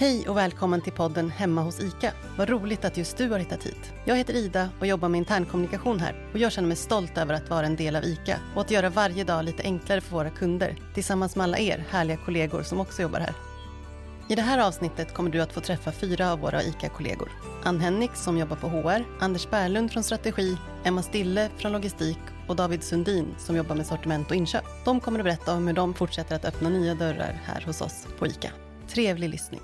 Hej och välkommen till podden Hemma hos ICA. Vad roligt att just du har hittat hit. Jag heter Ida och jobbar med internkommunikation här och jag känner mig stolt över att vara en del av ICA och att göra varje dag lite enklare för våra kunder tillsammans med alla er härliga kollegor som också jobbar här. I det här avsnittet kommer du att få träffa fyra av våra ICA-kollegor. Ann Henriks som jobbar på HR, Anders Berlund från strategi, Emma Stille från logistik och David Sundin som jobbar med sortiment och inköp. De kommer att berätta om hur de fortsätter att öppna nya dörrar här hos oss på ICA. Trevlig lyssning.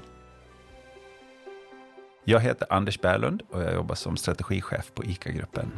Jag heter Anders Berlund och jag jobbar som strategichef på ICA-gruppen.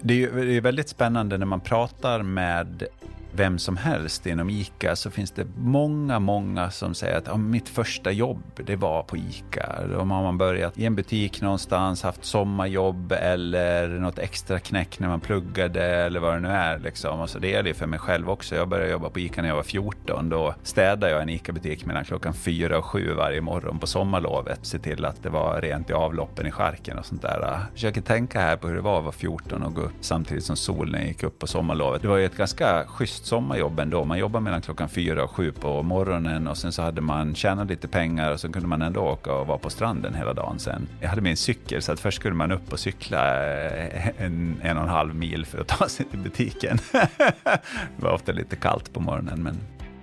Det är väldigt spännande när man pratar med vem som helst inom ICA så finns det många, många som säger att ja, mitt första jobb, det var på ICA. Då har man börjat i en butik någonstans, haft sommarjobb eller något extra knäck när man pluggade eller vad det nu är. Liksom. Och så det är det för mig själv också. Jag började jobba på ICA när jag var 14. Då städade jag en ICA-butik mellan klockan 4 och 7 varje morgon på sommarlovet. Se till att det var rent i avloppen i skärken och sånt där. Jag försöker tänka här på hur det var att vara 14 och gå upp samtidigt som solen gick upp på sommarlovet. Det var ju ett ganska schysst sommarjobb ändå. Man jobbade mellan klockan fyra och sju på morgonen och sen så hade man tjänat lite pengar och så kunde man ändå åka och vara på stranden hela dagen sen. Jag hade min cykel så att först skulle man upp och cykla eh, en, en och en halv mil för att ta sig till butiken. det var ofta lite kallt på morgonen men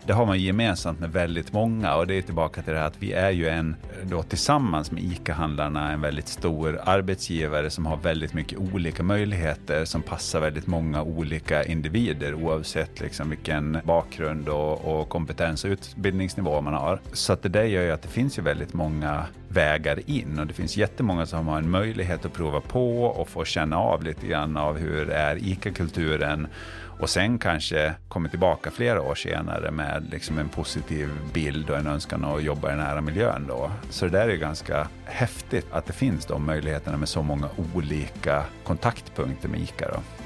det har man gemensamt med väldigt många och det är tillbaka till det här att vi är ju en, då tillsammans med ICA-handlarna, en väldigt stor arbetsgivare som har väldigt mycket olika möjligheter som passar väldigt många olika individer oavsett liksom vilken bakgrund och, och kompetens och utbildningsnivå man har. Så att det där gör ju att det finns ju väldigt många vägar in och det finns jättemånga som har en möjlighet att prova på och få känna av lite grann av hur är ICA-kulturen och sen kanske kommer tillbaka flera år senare med liksom en positiv bild och en önskan att jobba i den här miljön. Då. Så det där är ganska häftigt att det finns de möjligheterna med så många olika kontaktpunkter med ICA. Då.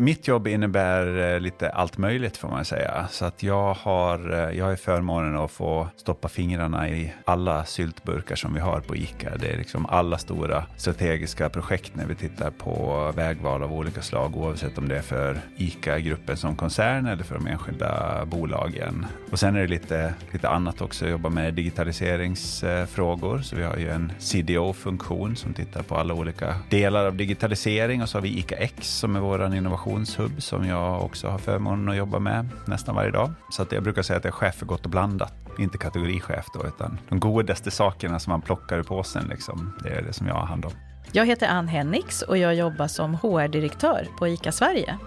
Mitt jobb innebär eh, lite allt möjligt får man säga. Så att jag har, eh, jag är förmånen att få stoppa fingrarna i alla syltburkar som vi har på ICA. Det är liksom alla stora strategiska projekt när vi tittar på vägval av olika slag, oavsett om det är för ICA-gruppen som koncern eller för de enskilda bolagen. Och sen är det lite, lite annat också. Jag jobbar med digitaliseringsfrågor, så vi har ju en CDO-funktion som tittar på alla olika delar av digitalisering och så har vi ICA X som är vår innovation innovationshubb som jag också har förmånen att jobba med nästan varje dag. Så att jag brukar säga att jag är chef för gott och blandat. Inte kategorichef då, utan de godaste sakerna som man plockar ur påsen, liksom, det är det som jag har hand om. Jag heter Ann Hennix och jag jobbar som HR-direktör på ICA Sverige.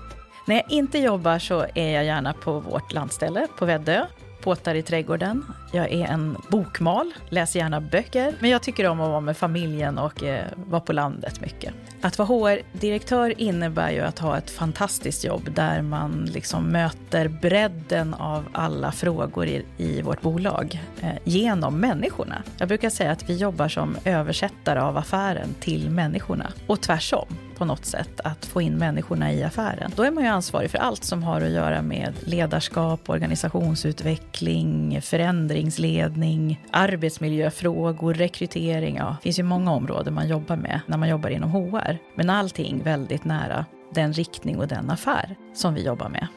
När jag inte jobbar så är jag gärna på vårt landställe på Väddö påtar i trädgården. Jag är en bokmal, läser gärna böcker, men jag tycker om att vara med familjen och eh, vara på landet mycket. Att vara HR-direktör innebär ju att ha ett fantastiskt jobb där man liksom möter bredden av alla frågor i, i vårt bolag eh, genom människorna. Jag brukar säga att vi jobbar som översättare av affären till människorna och tvärsom på något sätt att få in människorna i affären. Då är man ju ansvarig för allt som har att göra med ledarskap, organisationsutveckling, förändringsledning, arbetsmiljöfrågor, rekrytering. Ja, det finns ju många områden man jobbar med när man jobbar inom HR. Men allting väldigt nära den riktning och den affär som vi jobbar med.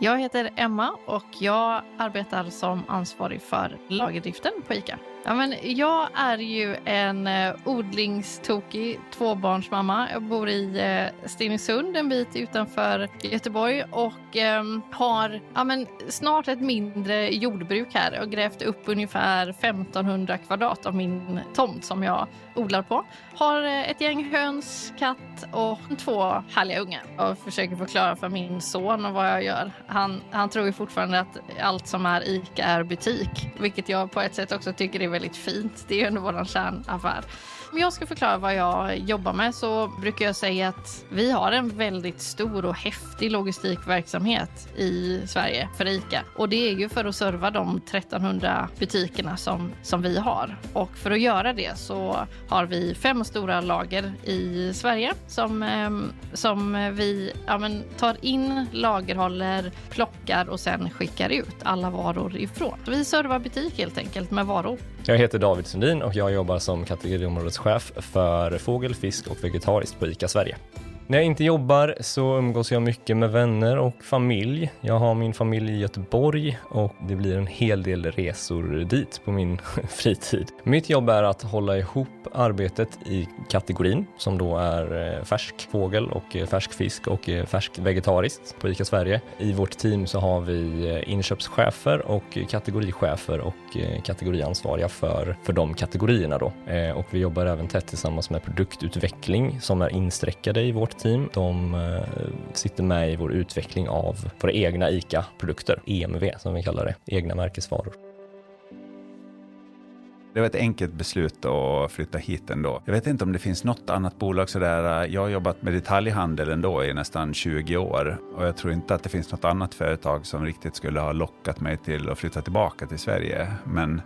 Jag heter Emma och jag arbetar som ansvarig för lagerdriften på ICA. Ja, men jag är ju en eh, odlingstokig tvåbarnsmamma. Jag bor i eh, Stenungsund, en bit utanför Göteborg och eh, har ja, men snart ett mindre jordbruk här och grävt upp ungefär 1500 kvadrat av min tomt som jag odlar på. Har eh, ett gäng höns, katt och två härliga ungar och försöker förklara för min son vad jag gör. Han, han tror ju fortfarande att allt som är ICA är butik, vilket jag på ett sätt också tycker är väldigt fint. Det är ju ändå vår kärnaffär. Om jag ska förklara vad jag jobbar med så brukar jag säga att vi har en väldigt stor och häftig logistikverksamhet i Sverige för ICA. Och det är ju för att serva de 1300 butikerna som, som vi har. Och för att göra det så har vi fem stora lager i Sverige som, ehm, som vi ja, men, tar in, lagerhåller, plockar och sen skickar ut alla varor ifrån. Så vi servar butik helt enkelt med varor. Jag heter David Sundin och jag jobbar som kategoriområdeschef för fågel, fisk och vegetariskt på ICA Sverige. När jag inte jobbar så umgås jag mycket med vänner och familj. Jag har min familj i Göteborg och det blir en hel del resor dit på min fritid. Mitt jobb är att hålla ihop arbetet i kategorin som då är eh, färsk fågel och eh, färsk fisk och eh, färsk vegetariskt på ICA Sverige. I vårt team så har vi inköpschefer och kategorichefer och kategoriansvariga för, för de kategorierna då. Och vi jobbar även tätt tillsammans med produktutveckling som är insträckade i vårt team. De eh, sitter med i vår utveckling av våra egna ICA-produkter, EMV som vi kallar det, egna märkesvaror. Det var ett enkelt beslut att flytta hit ändå. Jag vet inte om det finns något annat bolag sådär. Jag har jobbat med detaljhandel ändå i nästan 20 år och jag tror inte att det finns något annat företag som riktigt skulle ha lockat mig till att flytta tillbaka till Sverige. Men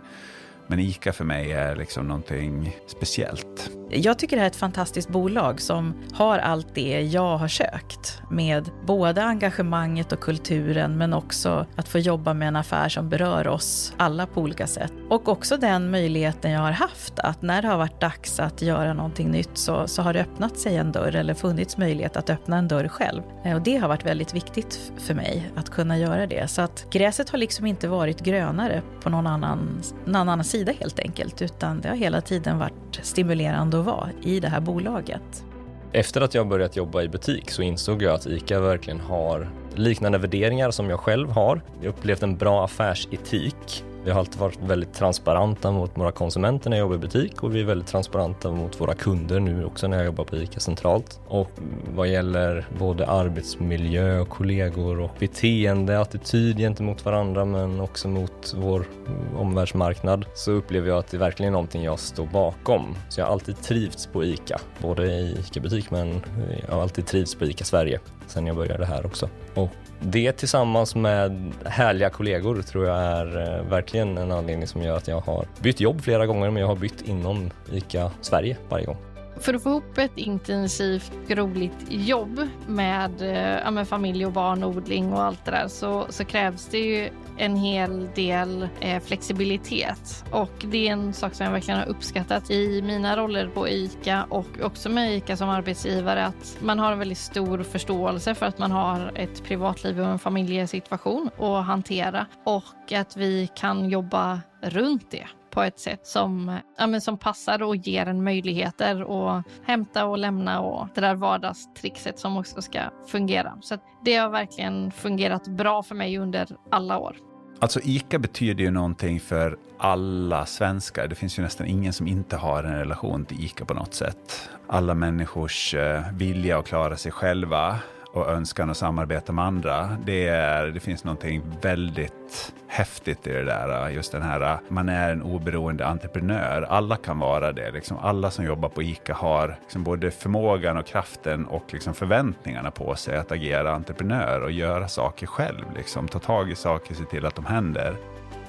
men ICA för mig är liksom någonting speciellt. Jag tycker det här är ett fantastiskt bolag som har allt det jag har sökt. Med både engagemanget och kulturen men också att få jobba med en affär som berör oss alla på olika sätt. Och också den möjligheten jag har haft att när det har varit dags att göra någonting nytt så, så har det öppnat sig en dörr eller funnits möjlighet att öppna en dörr själv. Eh, och det har varit väldigt viktigt för mig att kunna göra det. Så att gräset har liksom inte varit grönare på någon annan, någon annan sida helt enkelt, utan det har hela tiden varit stimulerande att vara i det här bolaget. Efter att jag börjat jobba i butik så insåg jag att ICA verkligen har liknande värderingar som jag själv har. Jag upplevt en bra affärsetik vi har alltid varit väldigt transparenta mot våra konsumenter när jag jobbar i butik och vi är väldigt transparenta mot våra kunder nu också när jag jobbar på ICA centralt. Och vad gäller både arbetsmiljö och kollegor och beteende, attityd gentemot varandra men också mot vår omvärldsmarknad så upplever jag att det är verkligen är någonting jag står bakom. Så jag har alltid trivts på ICA, både i ICA-butik men jag har alltid trivts på ICA Sverige sen jag började här också. Och det tillsammans med härliga kollegor tror jag är eh, verkligen verkligen en anledning som gör att jag har bytt jobb flera gånger men jag har bytt inom ICA Sverige varje gång. För att få ihop ett intensivt, roligt jobb med, eh, ja, med familj och barnodling och allt det där så, så krävs det ju en hel del eh, flexibilitet. Och det är en sak som jag verkligen har uppskattat i mina roller på ICA och också med ICA som arbetsgivare att man har en väldigt stor förståelse för att man har ett privatliv och en familjesituation att hantera och att vi kan jobba runt det på ett sätt som, ja, men som passar och ger en möjligheter att hämta och lämna och det där vardagstrixet som också ska fungera. Så det har verkligen fungerat bra för mig under alla år. Alltså ICA betyder ju någonting för alla svenskar. Det finns ju nästan ingen som inte har en relation till ICA på något sätt. Alla människors eh, vilja att klara sig själva och önskan att samarbeta med andra. Det, är, det finns någonting väldigt häftigt i det där. Just den här, man är en oberoende entreprenör. Alla kan vara det. Liksom alla som jobbar på ICA har liksom både förmågan och kraften och liksom förväntningarna på sig att agera entreprenör och göra saker själv. Liksom, ta tag i saker, se till att de händer.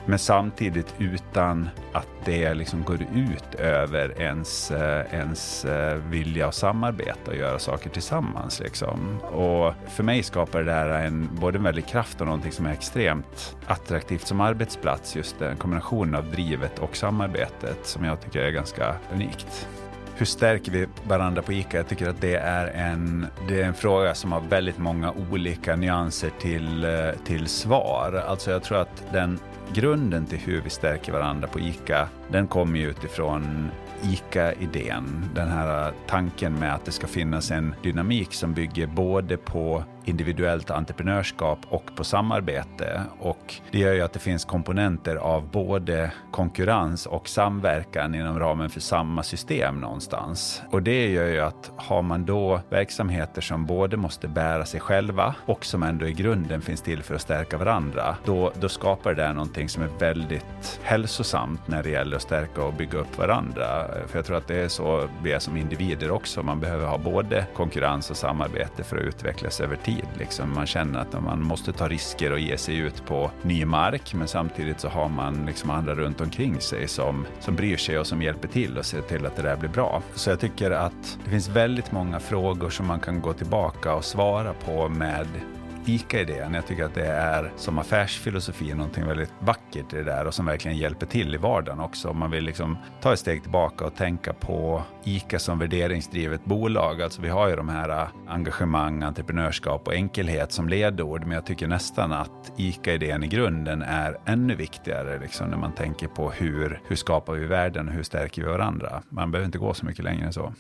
Men samtidigt utan att det liksom går ut över ens, eh, ens eh, vilja att samarbeta och göra saker tillsammans. Liksom. Och för mig skapar det här en, både en väldig kraft och någonting som är extremt attraktivt som arbetsplats. Just den kombinationen av drivet och samarbetet som jag tycker är ganska unikt. Hur stärker vi varandra på ICA? Jag tycker att det är en, det är en fråga som har väldigt många olika nyanser till, eh, till svar. Alltså jag tror att den grunden till hur vi stärker varandra på ICA, den kommer ju utifrån ICA-idén. Den här tanken med att det ska finnas en dynamik som bygger både på individuellt entreprenörskap och på samarbete. Och det gör ju att det finns komponenter av både konkurrens och samverkan inom ramen för samma system någonstans. Och det gör ju att har man då verksamheter som både måste bära sig själva och som ändå i grunden finns till för att stärka varandra, då, då skapar det där någonting som är väldigt hälsosamt när det gäller att stärka och bygga upp varandra. För jag tror att det är så vi är som individer också. Man behöver ha både konkurrens och samarbete för att utvecklas över tid tid. Liksom. Man känner att man måste ta risker och ge sig ut på ny mark, men samtidigt så har man liksom andra runt omkring sig som, som bryr sig och som hjälper till och ser till att det där blir bra. Så jag tycker att det finns väldigt många frågor som man kan gå tillbaka och svara på med ICA-idén. Jag tycker att det är som affärsfilosofi någonting väldigt vackert i det där och som verkligen hjälper till i vardagen också. Om man vill liksom ta ett steg tillbaka och tänka på ICA som värderingsdrivet bolag. Alltså vi har ju de här äh, engagemang, entreprenörskap och enkelhet som ledord, men jag tycker nästan att ICA-idén i grunden är ännu viktigare liksom, när man tänker på hur, hur skapar vi världen och hur stärker vi varandra. Man behöver inte gå så mycket längre än så.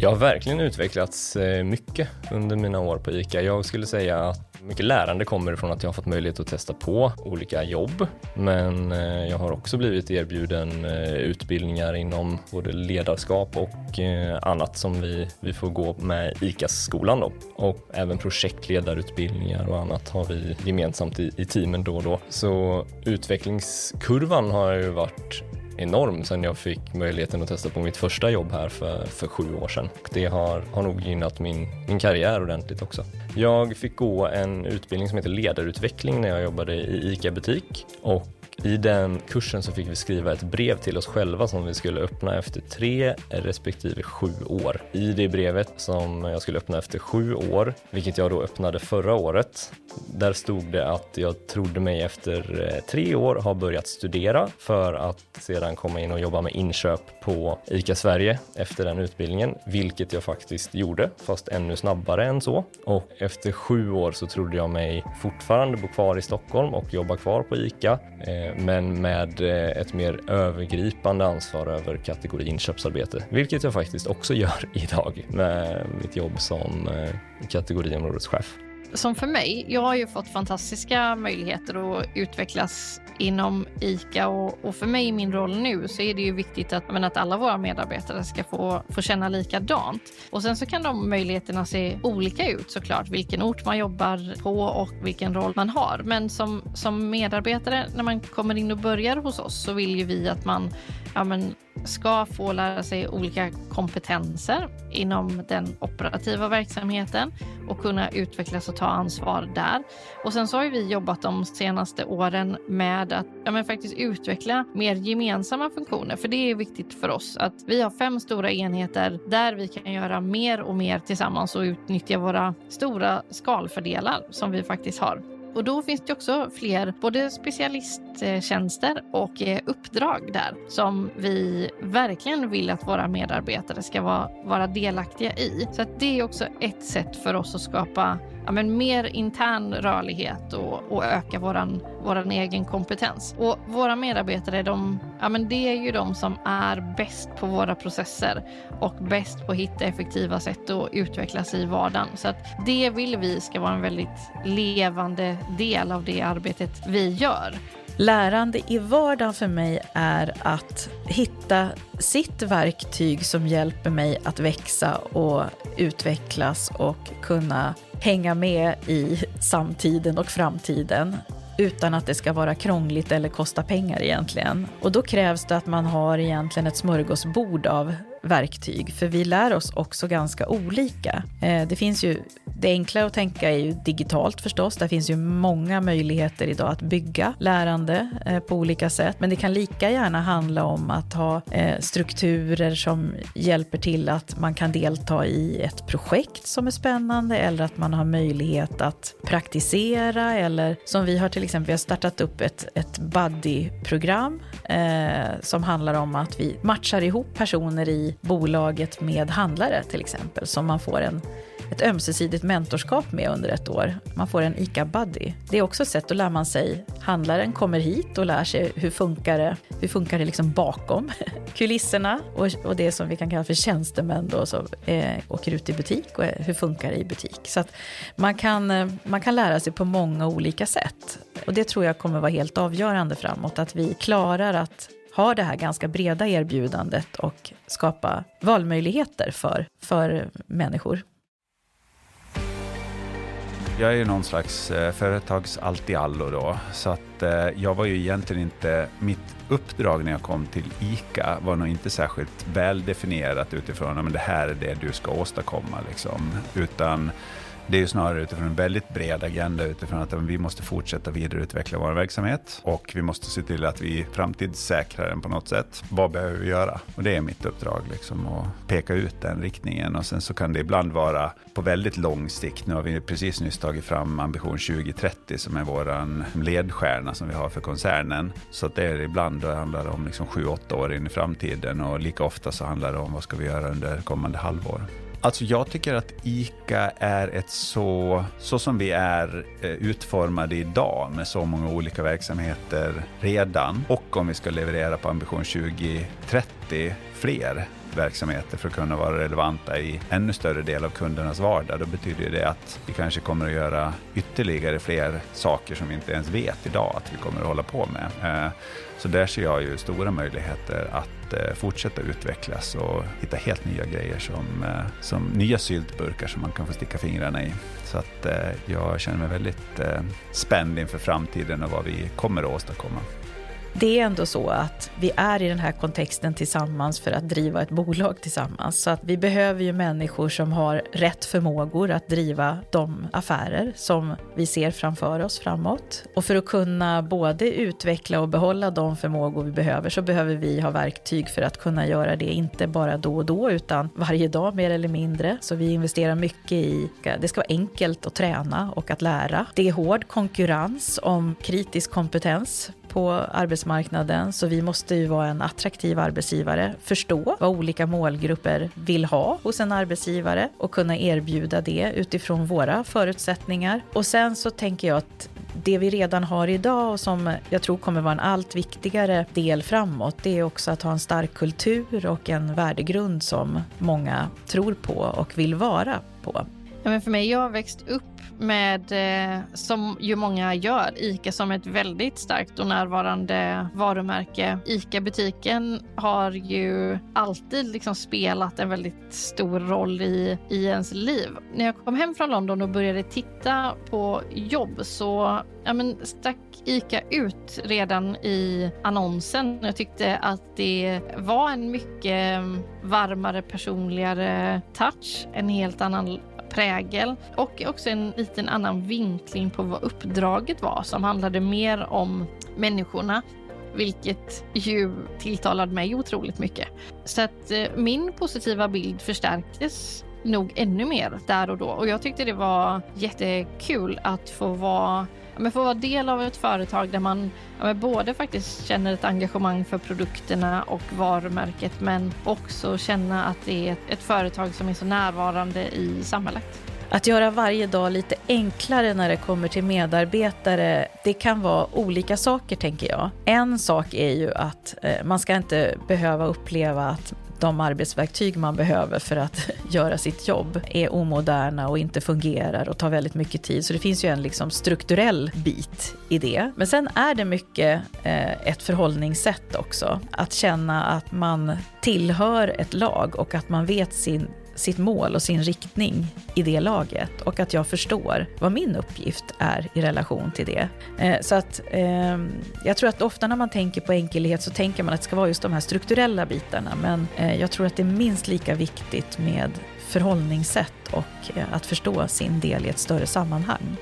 Jag har verkligen utvecklats eh, mycket under mina år på ICA. Jag skulle säga att mycket lärande kommer från att jag har fått möjlighet att testa på olika jobb. Men eh, jag har också blivit erbjuden eh, utbildningar inom både ledarskap och annat som vi, vi får gå med ICA-skolan då. Och även projektledarutbildningar och annat har vi gemensamt i, i teamen då och då. Så utvecklingskurvan har ju varit enorm sen jag fick möjligheten att testa på mitt första jobb här för, för sju år sedan. Det har, har nog gynnat min, min karriär ordentligt också. Jag fick gå en utbildning som heter ledarutveckling när jag jobbade i ICA-butik och i den kursen så fick vi skriva ett brev till oss själva som vi skulle öppna efter tre respektive sju år. I det brevet som jag skulle öppna efter sju år, vilket jag då öppnade förra året, där stod det att jag trodde mig efter eh, tre år ha börjat studera för att sedan komma in och jobba med inköp på ICA Sverige efter den utbildningen, vilket jag faktiskt gjorde, fast ännu snabbare än så. Och efter sju år så trodde jag mig fortfarande bo kvar i Stockholm och jobba kvar på ICA eh, Eh, men med eh, ett mer övergripande ansvar över kategori inköpsarbete, vilket jag faktiskt också gör idag med mitt jobb som eh, kategoriområdeschef som för mig, jag har ju fått fantastiska möjligheter att utvecklas inom ICA och, och för mig i min roll nu så är det ju viktigt att, men, att alla våra medarbetare ska få, få känna likadant. Och sen så kan de möjligheterna se olika ut såklart, vilken ort man jobbar på och vilken roll man har. Men som, som medarbetare när man kommer in och börjar hos oss så vill ju vi att man ja, men, ska få lära sig olika kompetenser inom den operativa verksamheten och kunna utvecklas och ta ansvar där. Och sen så har vi jobbat de senaste åren med att ja, men faktiskt utveckla mer gemensamma funktioner. För det är viktigt för oss att vi har fem stora enheter där vi kan göra mer och mer tillsammans och utnyttja våra stora skalfördelar som vi faktiskt har. Och då finns det också fler både specialisttjänster och eh, uppdrag där som vi verkligen vill att våra medarbetare ska vara, vara delaktiga i. Så att det är också ett sätt för oss att skapa ja, men mer intern rörlighet och, och öka våran, våran egen kompetens. Och våra medarbetare, de, ja, men det är ju de som är bäst på våra processer och bäst på att hitta effektiva sätt att utvecklas i vardagen. Så att det vill vi ska vara en väldigt levande del av det arbetet vi gör. Lärande i vardagen för mig är att hitta sitt verktyg som hjälper mig att växa och utvecklas och kunna hänga med i samtiden och framtiden utan att det ska vara krångligt eller kosta pengar egentligen. Och då krävs det att man har egentligen ett smörgåsbord av verktyg, för vi lär oss också ganska olika. Eh, det finns ju, det enkla att tänka är ju digitalt förstås. Där finns ju många möjligheter idag att bygga lärande eh, på olika sätt. Men det kan lika gärna handla om att ha eh, strukturer som hjälper till att man kan delta i ett projekt som är spännande eller att man har möjlighet att praktisera eller som vi har till exempel, vi har startat upp ett, ett buddy-program eh, som handlar om att vi matchar ihop personer i bolaget med handlare till exempel, som man får en, ett ömsesidigt mentorskap med under ett år. Man får en ICA-buddy. Det är också ett sätt, att lära man sig, handlaren kommer hit och lär sig hur funkar det, hur funkar det liksom bakom kulisserna och, och det som vi kan kalla för tjänstemän då, som eh, åker ut i butik och hur funkar det i butik. Så att man kan, eh, man kan lära sig på många olika sätt. Och det tror jag kommer vara helt avgörande framåt, att vi klarar att har det här ganska breda erbjudandet och skapa valmöjligheter för, för människor. Jag är ju någon slags eh, företags allt i allo då, så att eh, jag var ju egentligen inte, mitt uppdrag när jag kom till ICA var nog inte särskilt väldefinierat utifrån att det här är det du ska åstadkomma, liksom. utan det är ju snarare utifrån en väldigt bred agenda utifrån att vi måste fortsätta vidareutveckla vår verksamhet och vi måste se till att vi framtidssäkrar den på något sätt. Vad behöver vi göra? Och det är mitt uppdrag, liksom, att peka ut den riktningen. Och sen så kan det ibland vara på väldigt lång sikt. Nu har vi precis nyss tagit fram Ambition 2030 som är våran ledstjärna som vi har för koncernen. Så att det är ibland då handlar det om liksom 7-8 år in i framtiden och lika ofta så handlar det om vad ska vi göra under kommande halvår. Alltså jag tycker att ICA är ett så, så som vi är eh, utformade idag med så många olika verksamheter redan. Och om vi ska leverera på ambition 2030 fler verksamheter för att kunna vara relevanta i ännu större del av kundernas vardag. Då betyder det att vi kanske kommer att göra ytterligare fler saker som vi inte ens vet idag att vi kommer att hålla på med. Eh, så där ser jag ju stora möjligheter att eh, fortsätta utvecklas och hitta helt nya grejer som, eh, som nya syltburkar som man kan få sticka fingrarna i. Så att jag känner mig väldigt spänd inför framtiden och vad vi kommer att åstadkomma. Det är ändå så att vi är i den här kontexten tillsammans för att driva ett bolag tillsammans. Så att vi behöver ju människor som har rätt förmågor att driva de affärer som vi ser framför oss framåt. Och för att kunna både utveckla och behålla de förmågor vi behöver så behöver vi ha verktyg för att kunna göra det, inte bara då och då utan varje dag mer eller mindre. Så vi investerar mycket i, det ska vara enkelt att träna och att lära. Det är hård konkurrens om kritisk kompetens på arbetsmarknaden så vi måste ju vara en attraktiv arbetsgivare, förstå vad olika målgrupper vill ha hos en arbetsgivare och kunna erbjuda det utifrån våra förutsättningar. Och sen så tänker jag att det vi redan har idag och som jag tror kommer vara en allt viktigare del framåt, det är också att ha en stark kultur och en värdegrund som många tror på och vill vara på. Ja, men för mig, jag har växt upp med, eh, som ju många gör, ICA som ett väldigt starkt och närvarande varumärke. ICA-butiken har ju alltid liksom spelat en väldigt stor roll i, i ens liv. När jag kom hem från London och började titta på jobb så ja, men stack ICA ut redan i annonsen. Jag tyckte att det var en mycket varmare, personligare touch. En helt annan prägel och också en liten annan vinkling på vad uppdraget var som handlade mer om människorna vilket ju tilltalade mig otroligt mycket. Så att eh, min positiva bild förstärktes nog ännu mer där och då och jag tyckte det var jättekul att få vara men få vara del av ett företag där man ja, både faktiskt känner ett engagemang för produkterna och varumärket men också känna att det är ett, ett företag som är så närvarande i samhället. Att göra varje dag lite enklare när det kommer till medarbetare, det kan vara olika saker tänker jag. En sak är ju att eh, man ska inte behöva uppleva att de arbetsverktyg man behöver för att göra sitt jobb är omoderna och inte fungerar och tar väldigt mycket tid. Så det finns ju en liksom strukturell bit i det. Men sen är det mycket eh, ett förhållningssätt också. Att känna att man tillhör ett lag och att man vet sin sitt mål och sin riktning i det laget och att jag förstår vad min uppgift är i relation till det. Eh, så att ehm, jag tror att ofta när man tänker på enkelhet så tänker man att det ska vara just de här strukturella bitarna men eh, jag tror att det är minst lika viktigt med förhållningssätt och eh, att förstå sin del i ett större sammanhang.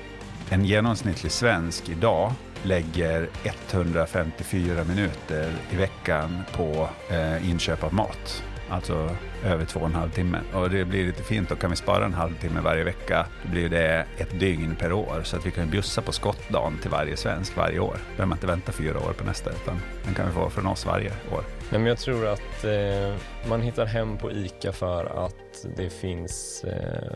En genomsnittlig svensk idag lägger 154 minuter i veckan på eh, inköp av mat. Alltså över två och en halv timme. Och det blir lite fint, då kan vi spara en halvtimme varje vecka. Då blir det ett dygn per år, så att vi kan bjussa på skottdagen till varje svensk varje år. Då behöver man inte vänta fyra år på nästa, utan den kan vi få från oss varje år. Nej, men jag tror att eh, man hittar hem på ICA för att det finns, eh,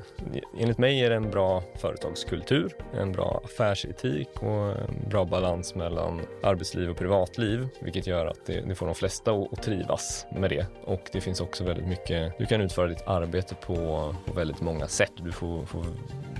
enligt mig är det en bra företagskultur, en bra affärsetik och en bra balans mellan arbetsliv och privatliv, vilket gör att det, det får de flesta att, att trivas med det. Och det finns också väldigt mycket, du kan utföra ditt arbete på, på väldigt många sätt. Du får, får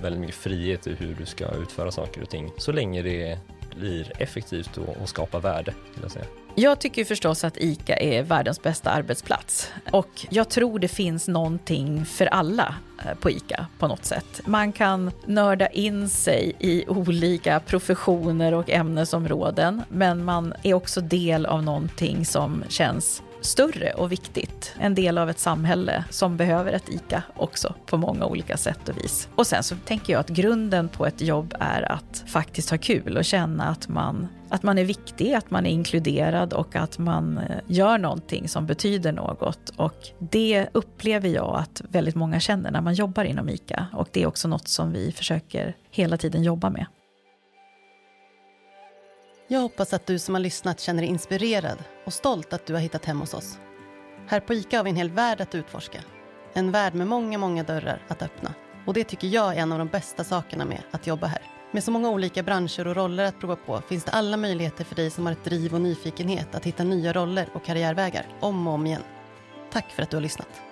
väldigt mycket frihet i hur du ska utföra saker och ting, så länge det blir effektivt och, och skapar värde, vill jag säga. Jag tycker förstås att ICA är världens bästa arbetsplats. Och jag tror det finns någonting för alla eh, på ICA på något sätt. Man kan nörda in sig i olika professioner och ämnesområden, men man är också del av någonting som känns större och viktigt. En del av ett samhälle som behöver ett ICA också på många olika sätt och vis. Och sen så tänker jag att grunden på ett jobb är att faktiskt ha kul och känna att man, att man är viktig, att man är inkluderad och att man eh, gör någonting som betyder något. Och det upplever jag att väldigt många känner när man jobbar inom ICA. Och det är också något som vi försöker hela tiden jobba med. Jag hoppas att du som har lyssnat känner dig inspirerad och stolt att du har hittat hem hos oss. Här på ICA har vi en hel värld att utforska. En värld med många, många dörrar att öppna. Och det tycker jag är en av de bästa sakerna med att jobba här. Med så många olika branscher och roller att prova på finns det alla möjligheter för dig som har ett driv och nyfikenhet att hitta nya roller och karriärvägar om och om igen. Tack för att du har lyssnat.